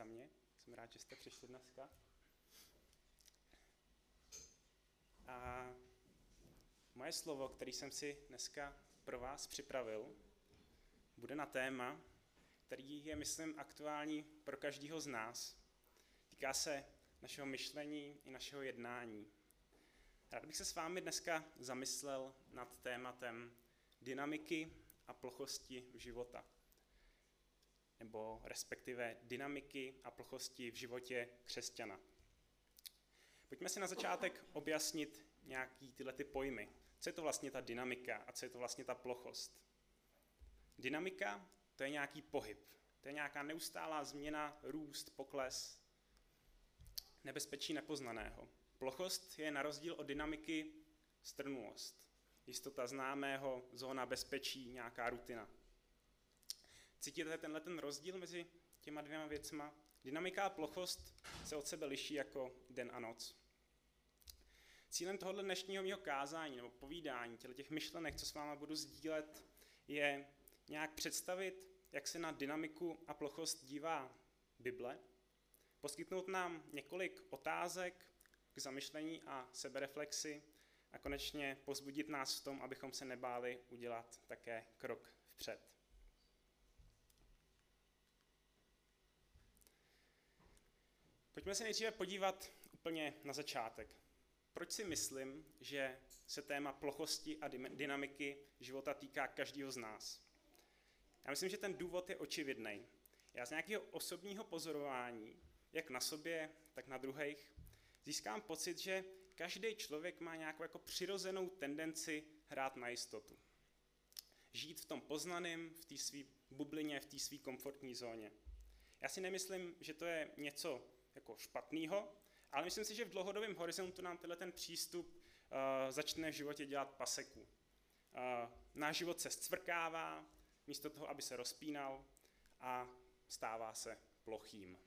za mě. Jsem rád, že jste přišli dneska. A moje slovo, který jsem si dneska pro vás připravil, bude na téma, který je, myslím, aktuální pro každého z nás. Týká se našeho myšlení i našeho jednání. Rád bych se s vámi dneska zamyslel nad tématem dynamiky a plochosti života. Nebo respektive dynamiky a plochosti v životě křesťana. Pojďme si na začátek objasnit nějaký tyhle ty pojmy. Co je to vlastně ta dynamika a co je to vlastně ta plochost? Dynamika to je nějaký pohyb. To je nějaká neustálá změna, růst, pokles, nebezpečí nepoznaného. Plochost je na rozdíl od dynamiky strnulost. Jistota známého, zóna bezpečí, nějaká rutina. Cítíte tenhle ten rozdíl mezi těma dvěma věcma? Dynamika a plochost se od sebe liší jako den a noc. Cílem tohoto dnešního mého kázání nebo povídání, těch myšlenek, co s váma budu sdílet, je nějak představit, jak se na dynamiku a plochost dívá Bible, poskytnout nám několik otázek k zamyšlení a sebereflexi a konečně pozbudit nás v tom, abychom se nebáli udělat také krok vpřed. Pojďme se nejdříve podívat úplně na začátek. Proč si myslím, že se téma plochosti a dynamiky života týká každého z nás? Já myslím, že ten důvod je očividný. Já z nějakého osobního pozorování, jak na sobě, tak na druhých, získám pocit, že každý člověk má nějakou jako přirozenou tendenci hrát na jistotu. Žít v tom poznaném, v té své bublině, v té své komfortní zóně. Já si nemyslím, že to je něco jako špatného, ale myslím si, že v dlouhodobém horizontu nám tenhle ten přístup uh, začne v životě dělat paseku. Uh, náš život se zcvrkává, místo toho, aby se rozpínal a stává se plochým.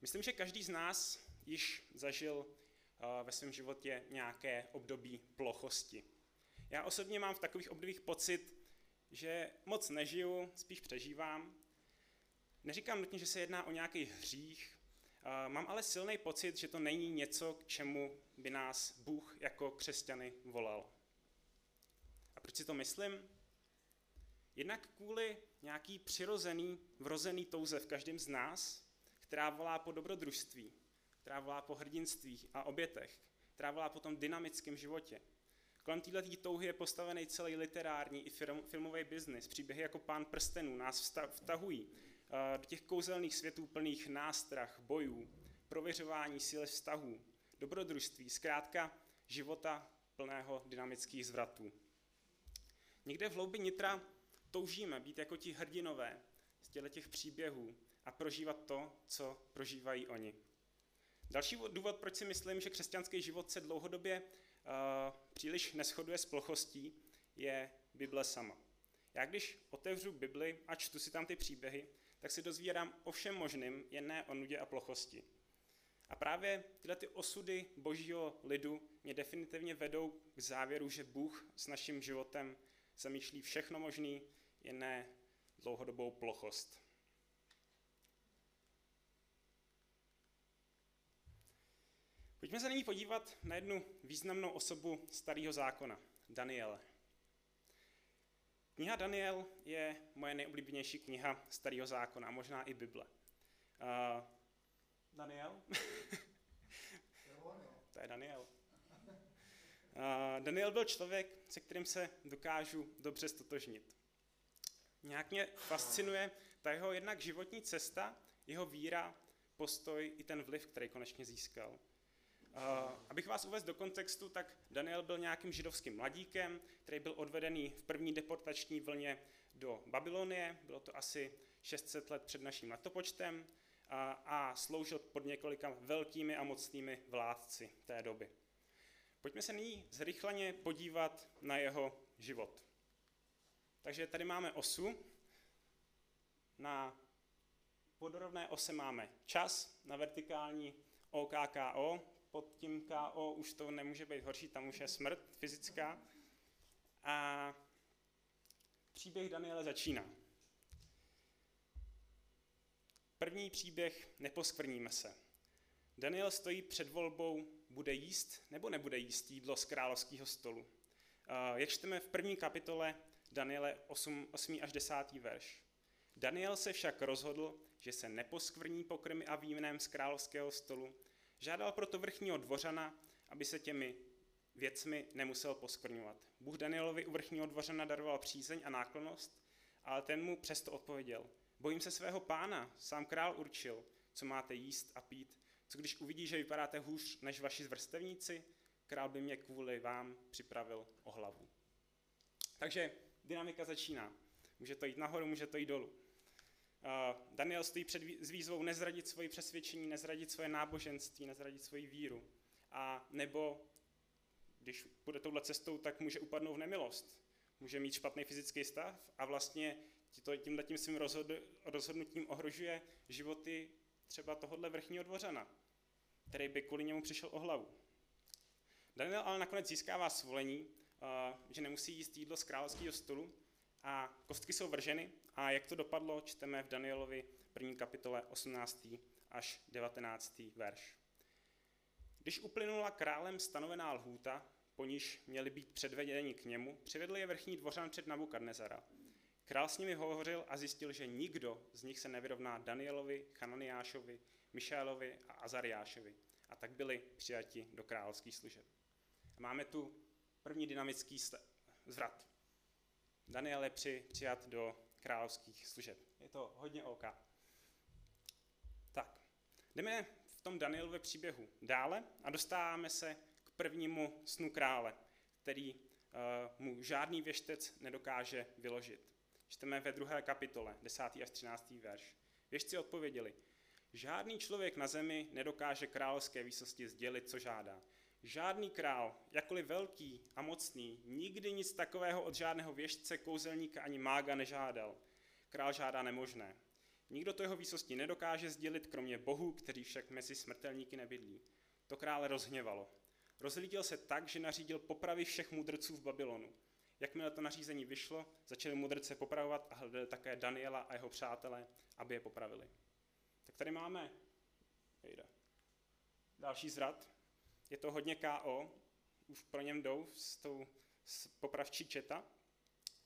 Myslím, že každý z nás již zažil eh, ve svém životě nějaké období plochosti. Já osobně mám v takových obdobích pocit, že moc nežiju, spíš přežívám. Neříkám nutně, že se jedná o nějaký hřích, mám ale silný pocit, že to není něco, k čemu by nás Bůh jako křesťany volal. A proč si to myslím? Jednak kvůli nějaký přirozený, vrozený touze v každém z nás, která volá po dobrodružství, která volá po hrdinství a obětech, která volá po tom dynamickém životě. Kolem této touhy je postavený celý literární i filmový biznis. Příběhy jako Pán prstenů nás vtahují do těch kouzelných světů plných nástrah, bojů, prověřování síly vztahů, dobrodružství, zkrátka života plného dynamických zvratů. Někde v hloubi nitra toužíme být jako ti hrdinové z těch příběhů, a prožívat to, co prožívají oni. Další důvod, proč si myslím, že křesťanský život se dlouhodobě uh, příliš neschoduje s plochostí, je Bible sama. Já když otevřu Bibli a čtu si tam ty příběhy, tak si dozvírám o všem možným, jen ne o nudě a plochosti. A právě tyhle ty osudy božího lidu mě definitivně vedou k závěru, že Bůh s naším životem zamýšlí všechno možný, jen ne dlouhodobou plochost. Pojďme se nyní podívat na jednu významnou osobu starého zákona, Daniele. Kniha Daniel je moje nejoblíbenější kniha starého zákona, možná i Bible. Uh, Daniel? to je Daniel. Uh, Daniel byl člověk, se kterým se dokážu dobře stotožnit. Nějak mě fascinuje ta jeho jednak životní cesta, jeho víra, postoj i ten vliv, který konečně získal. Abych vás uvést do kontextu, tak Daniel byl nějakým židovským mladíkem, který byl odvedený v první deportační vlně do Babylonie, bylo to asi 600 let před naším letopočtem, a, a sloužil pod několika velkými a mocnými vládci té doby. Pojďme se nyní zrychleně podívat na jeho život. Takže tady máme osu. Na vodorovné ose máme čas, na vertikální OKKO, pod tím KO už to nemůže být horší, tam už je smrt fyzická. A příběh Daniele začíná. První příběh Neposkvrníme se. Daniel stojí před volbou, bude jíst nebo nebude jíst jídlo z královského stolu. Jak čteme v první kapitole Daniele 8, 8 až 10. verš. Daniel se však rozhodl, že se neposkvrní pokrmy a vínem z královského stolu. Žádal proto vrchního dvořana, aby se těmi věcmi nemusel poskvrňovat. Bůh Danielovi u vrchního dvořana daroval přízeň a náklonost, ale ten mu přesto odpověděl. Bojím se svého pána, sám král určil, co máte jíst a pít. Co když uvidí, že vypadáte hůř než vaši zvrstevníci, král by mě kvůli vám připravil o hlavu. Takže dynamika začíná. Může to jít nahoru, může to jít dolů. Daniel stojí před výzvou nezradit svoje přesvědčení, nezradit svoje náboženství, nezradit svoji víru. A nebo, když půjde touhle cestou, tak může upadnout v nemilost. Může mít špatný fyzický stav a vlastně tímhle tím svým rozhodnutím ohrožuje životy třeba tohohle vrchního dvořana, který by kvůli němu přišel o hlavu. Daniel ale nakonec získává svolení, že nemusí jíst jídlo z královského stolu a kostky jsou vrženy a jak to dopadlo, čteme v Danielovi první kapitole 18. až 19. verš. Když uplynula králem stanovená lhůta, po níž měli být předvedeni k němu, přivedl je vrchní dvořan před Nabukadnezara. Král s nimi hovořil a zjistil, že nikdo z nich se nevyrovná Danielovi, Hananiášovi, Mišálovi a Azariášovi. A tak byli přijati do královských služeb. Máme tu první dynamický zvrat. Daniel při, přijat do královských služeb. Je to hodně OK. Tak, jdeme v tom Danielově příběhu dále a dostáváme se k prvnímu snu krále, který uh, mu žádný věštec nedokáže vyložit. Čteme ve druhé kapitole, 10. až 13. verš. Věžci odpověděli, žádný člověk na zemi nedokáže královské výsosti sdělit, co žádá. Žádný král, jakkoliv velký a mocný, nikdy nic takového od žádného věžce, kouzelníka ani mága nežádal. Král žádá nemožné. Nikdo to jeho výsosti nedokáže sdělit, kromě bohu, který však mezi smrtelníky nebydlí. To krále rozhněvalo. Rozlídil se tak, že nařídil popravy všech mudrců v Babylonu. Jakmile to nařízení vyšlo, začali mudrce popravovat a hledali také Daniela a jeho přátele, aby je popravili. Tak tady máme Jejde. další zrad. Je to hodně KO, už pro něm jdou s tou s popravčí četa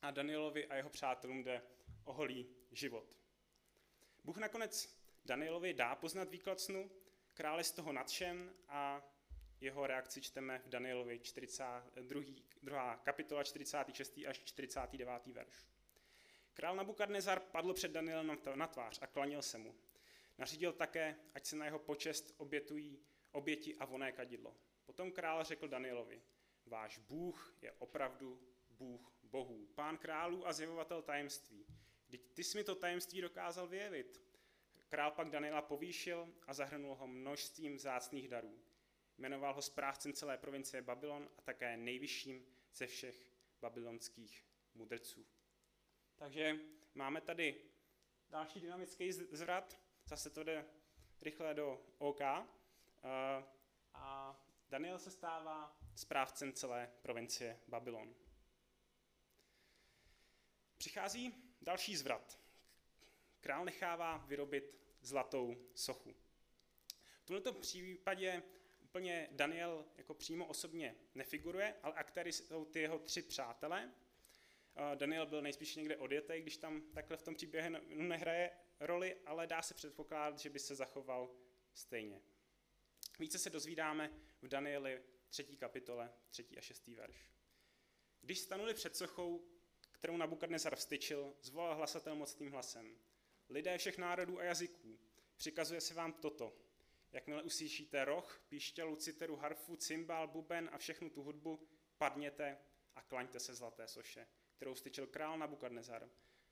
a Danielovi a jeho přátelům jde o holý život. Bůh nakonec Danielovi dá poznat výklad snu, král je z toho nadšen a jeho reakci čteme v Danielovi 42. 2. kapitola 46. až 49. verš. Král Nabukadnezar padl před Danielem na tvář a klanil se mu. Nařídil také, ať se na jeho počest obětují oběti a voné kadidlo. Potom král řekl Danielovi, váš Bůh je opravdu Bůh bohů, pán králů a zjevovatel tajemství. Vždyť ty jsi mi to tajemství dokázal vyjevit. Král pak Daniela povýšil a zahrnul ho množstvím zácných darů. Jmenoval ho správcem celé provincie Babylon a také nejvyšším ze všech babylonských mudrců. Takže máme tady další dynamický zvrat, zase to jde rychle do OK. A Daniel se stává správcem celé provincie Babylon. Přichází další zvrat. Král nechává vyrobit zlatou sochu. V tomto případě úplně Daniel jako přímo osobně nefiguruje, ale aktéry jsou ty jeho tři přátelé. Daniel byl nejspíš někde odjetý, když tam takhle v tom příběhu nehraje roli, ale dá se předpokládat, že by se zachoval stejně. Více se dozvídáme v Danieli 3. kapitole, 3. a 6. verš. Když stanuli před sochou, kterou Nabukadnezar vstyčil, zvolal hlasatel mocným hlasem. Lidé všech národů a jazyků, přikazuje se vám toto. Jakmile uslyšíte roh, píšťalu, citeru, harfu, cymbál, buben a všechnu tu hudbu, padněte a klaňte se zlaté soše, kterou styčil král Nabukadnezar.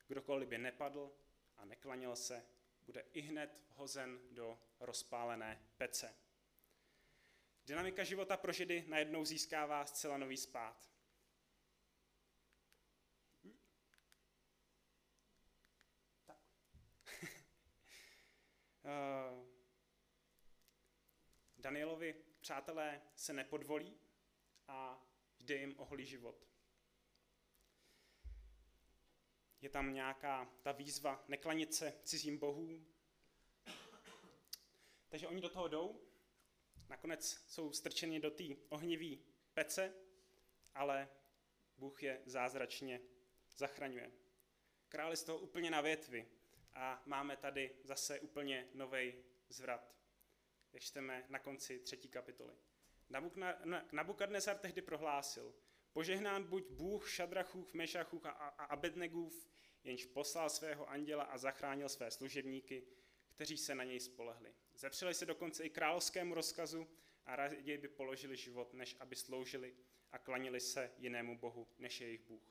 Kdokoliv by nepadl a neklanil se, bude i hned hozen do rozpálené pece. Dynamika života pro židy najednou získává zcela nový spát. Danielovi přátelé se nepodvolí a jde jim o holý život. Je tam nějaká ta výzva neklanit se cizím bohům, Takže oni do toho jdou, nakonec jsou strčeni do té ohnivé pece, ale Bůh je zázračně zachraňuje. Král je z toho úplně na větvi a máme tady zase úplně nový zvrat, jak čteme na konci třetí kapitoly. Nabukadnesar tehdy prohlásil, požehnán buď Bůh Šadrachův, Mešachův a Abednegův, jenž poslal svého anděla a zachránil své služebníky, kteří se na něj spolehli. Zepřeli se dokonce i královskému rozkazu a raději by položili život, než aby sloužili a klanili se jinému bohu, než je jejich Bůh.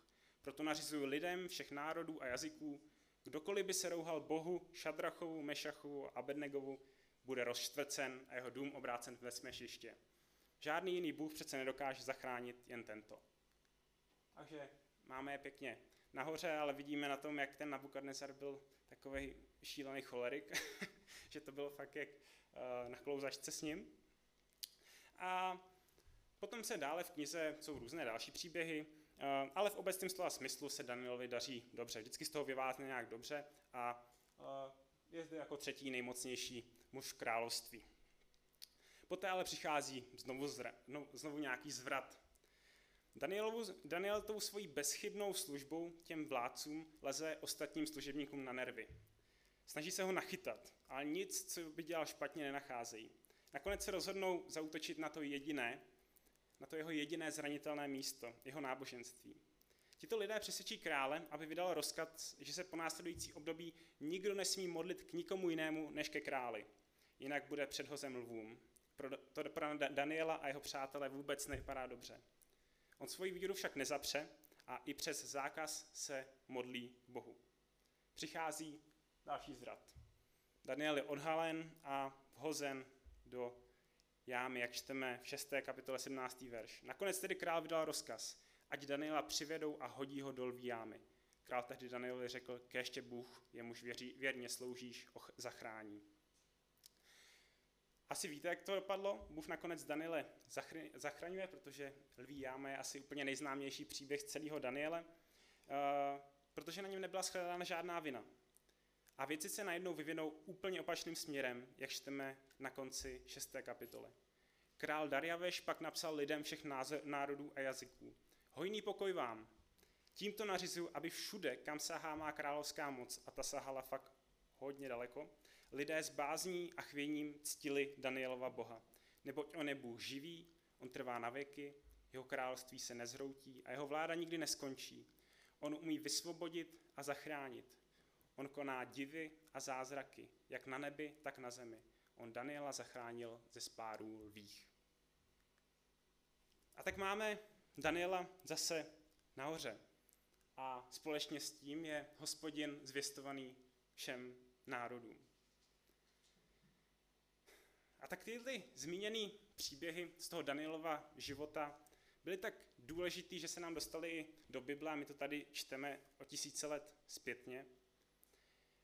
Proto nařizuju lidem všech národů a jazyků, kdokoliv by se rouhal bohu Šadrachovu, Mešachovu a Abednegovu, bude rozštvrcen a jeho dům obrácen ve směšiště. Žádný jiný Bůh přece nedokáže zachránit jen tento. Takže máme je pěkně nahoře, ale vidíme na tom, jak ten Nabukadnesar byl takový šílený cholerik, že to bylo fakt jak uh, na klouzačce s ním. A potom se dále v knize jsou různé další příběhy, uh, ale v obecném slova smyslu se Danielovi daří dobře. Vždycky z toho vyvázne nějak dobře a uh, je zde jako třetí nejmocnější muž v království. Poté ale přichází znovu, zra, no, znovu nějaký zvrat. Danielovu, Daniel tou svojí bezchybnou službou těm vládcům leze ostatním služebníkům na nervy. Snaží se ho nachytat, ale nic, co by dělal špatně, nenacházejí. Nakonec se rozhodnou zautočit na to jediné, na to jeho jediné zranitelné místo, jeho náboženství. Tito lidé přesvědčí krále, aby vydal rozkaz, že se po následující období nikdo nesmí modlit k nikomu jinému než ke králi, jinak bude předhozem lvům. Pro, to pro Daniela a jeho přátele vůbec nevypadá dobře. On svoji víru však nezapře a i přes zákaz se modlí Bohu. Přichází další zvrat. Daniel je odhalen a vhozen do jámy, jak čteme v 6. kapitole 17. verš. Nakonec tedy král vydal rozkaz, ať Daniela přivedou a hodí ho do lví jámy. Král tehdy Danielovi řekl, ještě Bůh, jemuž věří, věrně sloužíš, zachrání. Asi víte, jak to dopadlo. Bůh nakonec Daniele zachraňuje, protože lví jáma je asi úplně nejznámější příběh celého Daniele, uh, protože na něm nebyla shledána žádná vina. A věci se najednou vyvinou úplně opačným směrem, jak čteme na konci 6. kapitoly. Král Dariaveš pak napsal lidem všech národů a jazyků. Hojný pokoj vám. Tímto nařizuju, aby všude, kam sahá má královská moc, a ta sahala fakt hodně daleko, lidé s bázní a chvěním ctili Danielova boha. Neboť on je Bůh živý, on trvá na věky, jeho království se nezhroutí a jeho vláda nikdy neskončí. On umí vysvobodit a zachránit. On koná divy a zázraky, jak na nebi, tak na zemi. On Daniela zachránil ze spárů lvých. A tak máme Daniela zase nahoře. A společně s tím je hospodin zvěstovaný všem národům. Tak tyhle zmíněné příběhy z toho Danielova života byly tak důležitý, že se nám dostali do Bible a my to tady čteme o tisíce let zpětně.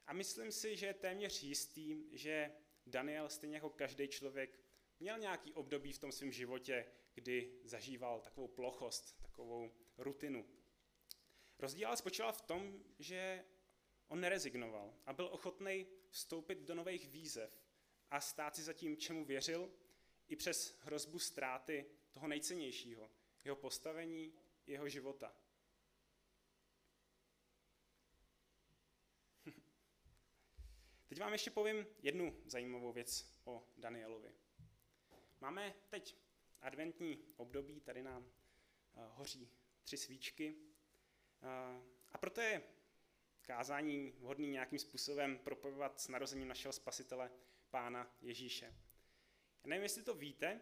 A myslím si, že je téměř jistý, že Daniel, stejně jako každý člověk, měl nějaký období v tom svém životě, kdy zažíval takovou plochost, takovou rutinu. Rozdíl ale spočíval v tom, že on nerezignoval a byl ochotný vstoupit do nových výzev a stát si za tím, čemu věřil, i přes hrozbu ztráty toho nejcennějšího, jeho postavení, jeho života. Teď vám ještě povím jednu zajímavou věc o Danielovi. Máme teď adventní období, tady nám uh, hoří tři svíčky. Uh, a proto je kázání vhodný nějakým způsobem propojovat s narozením našeho spasitele pána Ježíše. Já nevím, jestli to víte,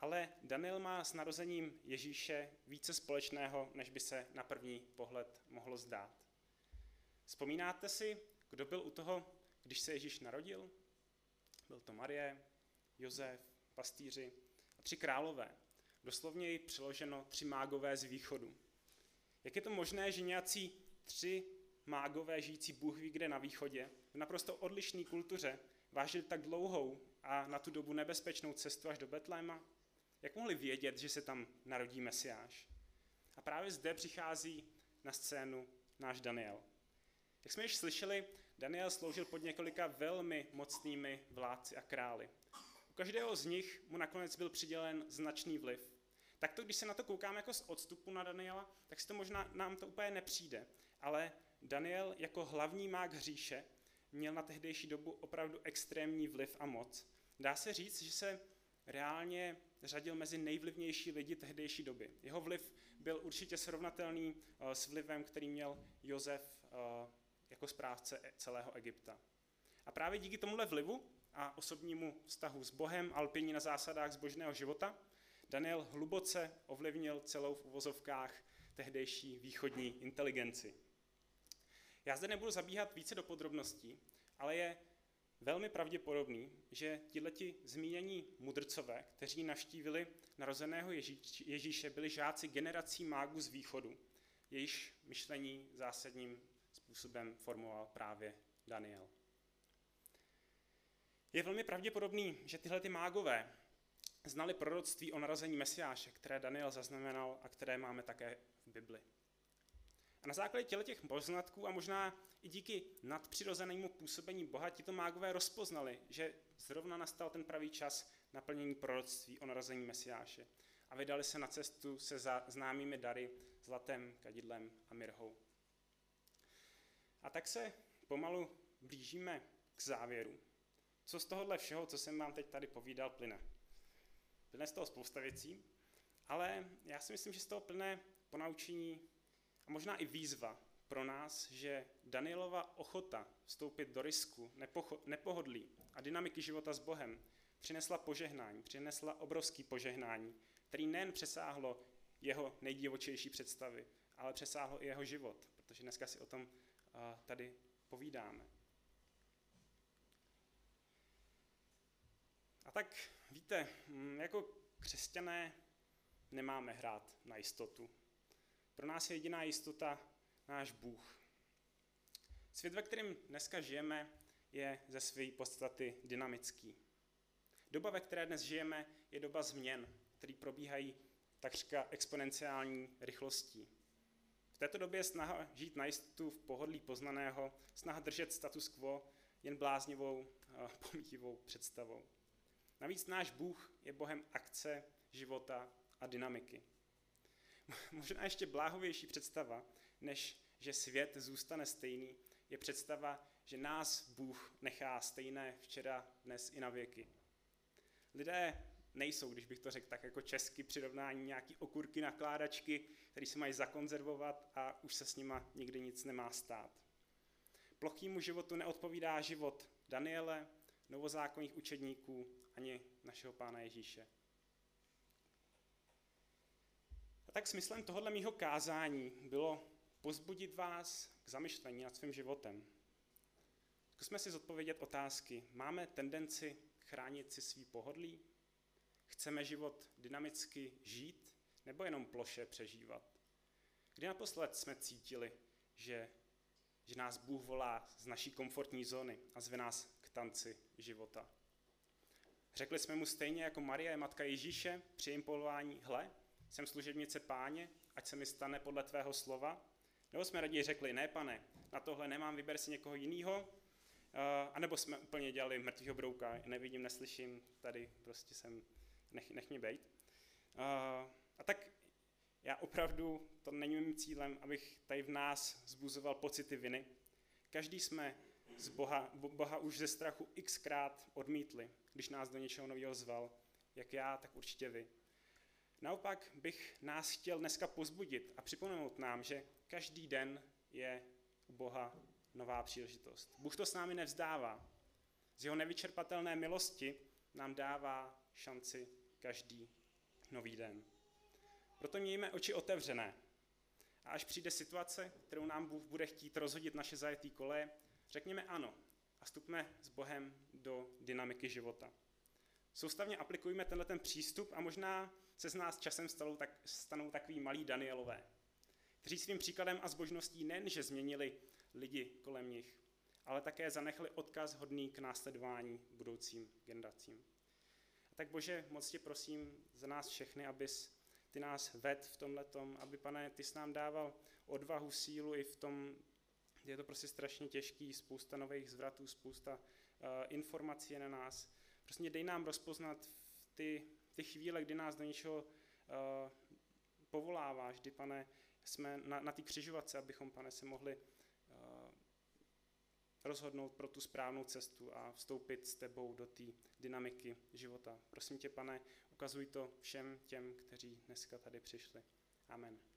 ale Daniel má s narozením Ježíše více společného, než by se na první pohled mohlo zdát. Vzpomínáte si, kdo byl u toho, když se Ježíš narodil? Byl to Marie, Josef, pastýři a tři králové. Doslovně ji přeloženo tři mágové z východu. Jak je to možné, že nějací tři mágové žijící Bůh ví kde na východě, v naprosto odlišné kultuře, vážili tak dlouhou a na tu dobu nebezpečnou cestu až do Betléma? Jak mohli vědět, že se tam narodí Mesiáš? A právě zde přichází na scénu náš Daniel. Jak jsme již slyšeli, Daniel sloužil pod několika velmi mocnými vládci a králi. U každého z nich mu nakonec byl přidělen značný vliv. Tak to, když se na to koukáme jako z odstupu na Daniela, tak si to možná nám to úplně nepřijde. Ale Daniel jako hlavní mák hříše měl na tehdejší dobu opravdu extrémní vliv a moc. Dá se říct, že se reálně řadil mezi nejvlivnější lidi tehdejší doby. Jeho vliv byl určitě srovnatelný eh, s vlivem, který měl Josef eh, jako správce e- celého Egypta. A právě díky tomuhle vlivu a osobnímu vztahu s Bohem a lpění na zásadách zbožného života, Daniel hluboce ovlivnil celou v uvozovkách tehdejší východní inteligenci. Já zde nebudu zabíhat více do podrobností, ale je velmi pravděpodobný, že tihleti zmínění mudrcové, kteří navštívili narozeného Ježíše, byli žáci generací mágů z východu, jejíž myšlení zásadním způsobem formoval právě Daniel. Je velmi pravděpodobný, že tyhle ty mágové znali proroctví o narození Mesiáše, které Daniel zaznamenal a které máme také v Bibli. A na základě těle těch poznatků a možná i díky nadpřirozenému působení Boha tito mágové rozpoznali, že zrovna nastal ten pravý čas naplnění proroctví o narození Mesiáše a vydali se na cestu se za známými dary, zlatem, kadidlem a mirhou. A tak se pomalu blížíme k závěru. Co z tohohle všeho, co jsem vám teď tady povídal, plyne? Plyne z toho spousta věcí, ale já si myslím, že z toho plyne ponaučení a možná i výzva pro nás, že Danielova ochota vstoupit do risku, nepohodlí a dynamiky života s Bohem přinesla požehnání, přinesla obrovský požehnání, který nejen přesáhlo jeho nejdivočejší představy, ale přesáhlo i jeho život, protože dneska si o tom tady povídáme. A tak víte, mm, jako křesťané nemáme hrát na jistotu. Pro nás je jediná jistota náš Bůh. Svět, ve kterém dneska žijeme, je ze své podstaty dynamický. Doba, ve které dnes žijeme, je doba změn, které probíhají takřka exponenciální rychlostí. V této době je snaha žít na jistotu v pohodlí poznaného, snaha držet status quo jen bláznivou, pomítivou představou. Navíc náš Bůh je Bohem akce, života a dynamiky. Možná ještě bláhovější představa, než že svět zůstane stejný, je představa, že nás Bůh nechá stejné včera, dnes i na věky. Lidé nejsou, když bych to řekl tak jako česky, přirovnání nějaký okurky nakládačky, které se mají zakonzervovat a už se s nima nikdy nic nemá stát. Plochýmu životu neodpovídá život Daniele, novozákonních učedníků ani našeho Pána Ježíše. A tak smyslem tohohle mýho kázání bylo pozbudit vás k zamyšlení nad svým životem. Zkusme si zodpovědět otázky. Máme tendenci chránit si svý pohodlí? Chceme život dynamicky žít nebo jenom ploše přežívat? Kdy naposled jsme cítili, že, že nás Bůh volá z naší komfortní zóny a zve nás k tanci života? Řekli jsme mu stejně jako Maria je matka Ježíše při jejím povolání, hle, jsem služebnice páně, ať se mi stane podle tvého slova? Nebo jsme raději řekli, ne pane, na tohle nemám, vyber si někoho jiného, a nebo jsme úplně dělali mrtvýho brouka, nevidím, neslyším, tady prostě jsem, nech, nech mě bejt. A tak já opravdu, to není mým cílem, abych tady v nás zbuzoval pocity viny. Každý jsme z Boha, Boha už ze strachu xkrát odmítli, když nás do něčeho nového zval, jak já, tak určitě vy. Naopak bych nás chtěl dneska pozbudit a připomenout nám, že každý den je u Boha nová příležitost. Bůh to s námi nevzdává. Z jeho nevyčerpatelné milosti nám dává šanci každý nový den. Proto mějme oči otevřené. A až přijde situace, kterou nám Bůh bude chtít rozhodit naše zajetý kole, řekněme ano a vstupme s Bohem do dynamiky života. Soustavně aplikujme tenhle ten přístup a možná se z nás časem stanou, tak, stanou takový malí Danielové, kteří svým příkladem a zbožností nejenže změnili lidi kolem nich, ale také zanechali odkaz hodný k následování budoucím generacím. A tak Bože, moc tě prosím za nás všechny, abys ty nás ved v tomhle, aby pane, ty s nám dával odvahu, sílu i v tom je to prostě strašně těžký, spousta nových zvratů, spousta uh, informací je na nás. Prostě dej nám rozpoznat ty, ty chvíle, kdy nás do něčeho uh, povoláváš, kdy, pane, jsme na, na té křižovatce, abychom, pane, se mohli uh, rozhodnout pro tu správnou cestu a vstoupit s tebou do té dynamiky života. Prosím tě, pane, ukazuj to všem těm, kteří dneska tady přišli. Amen.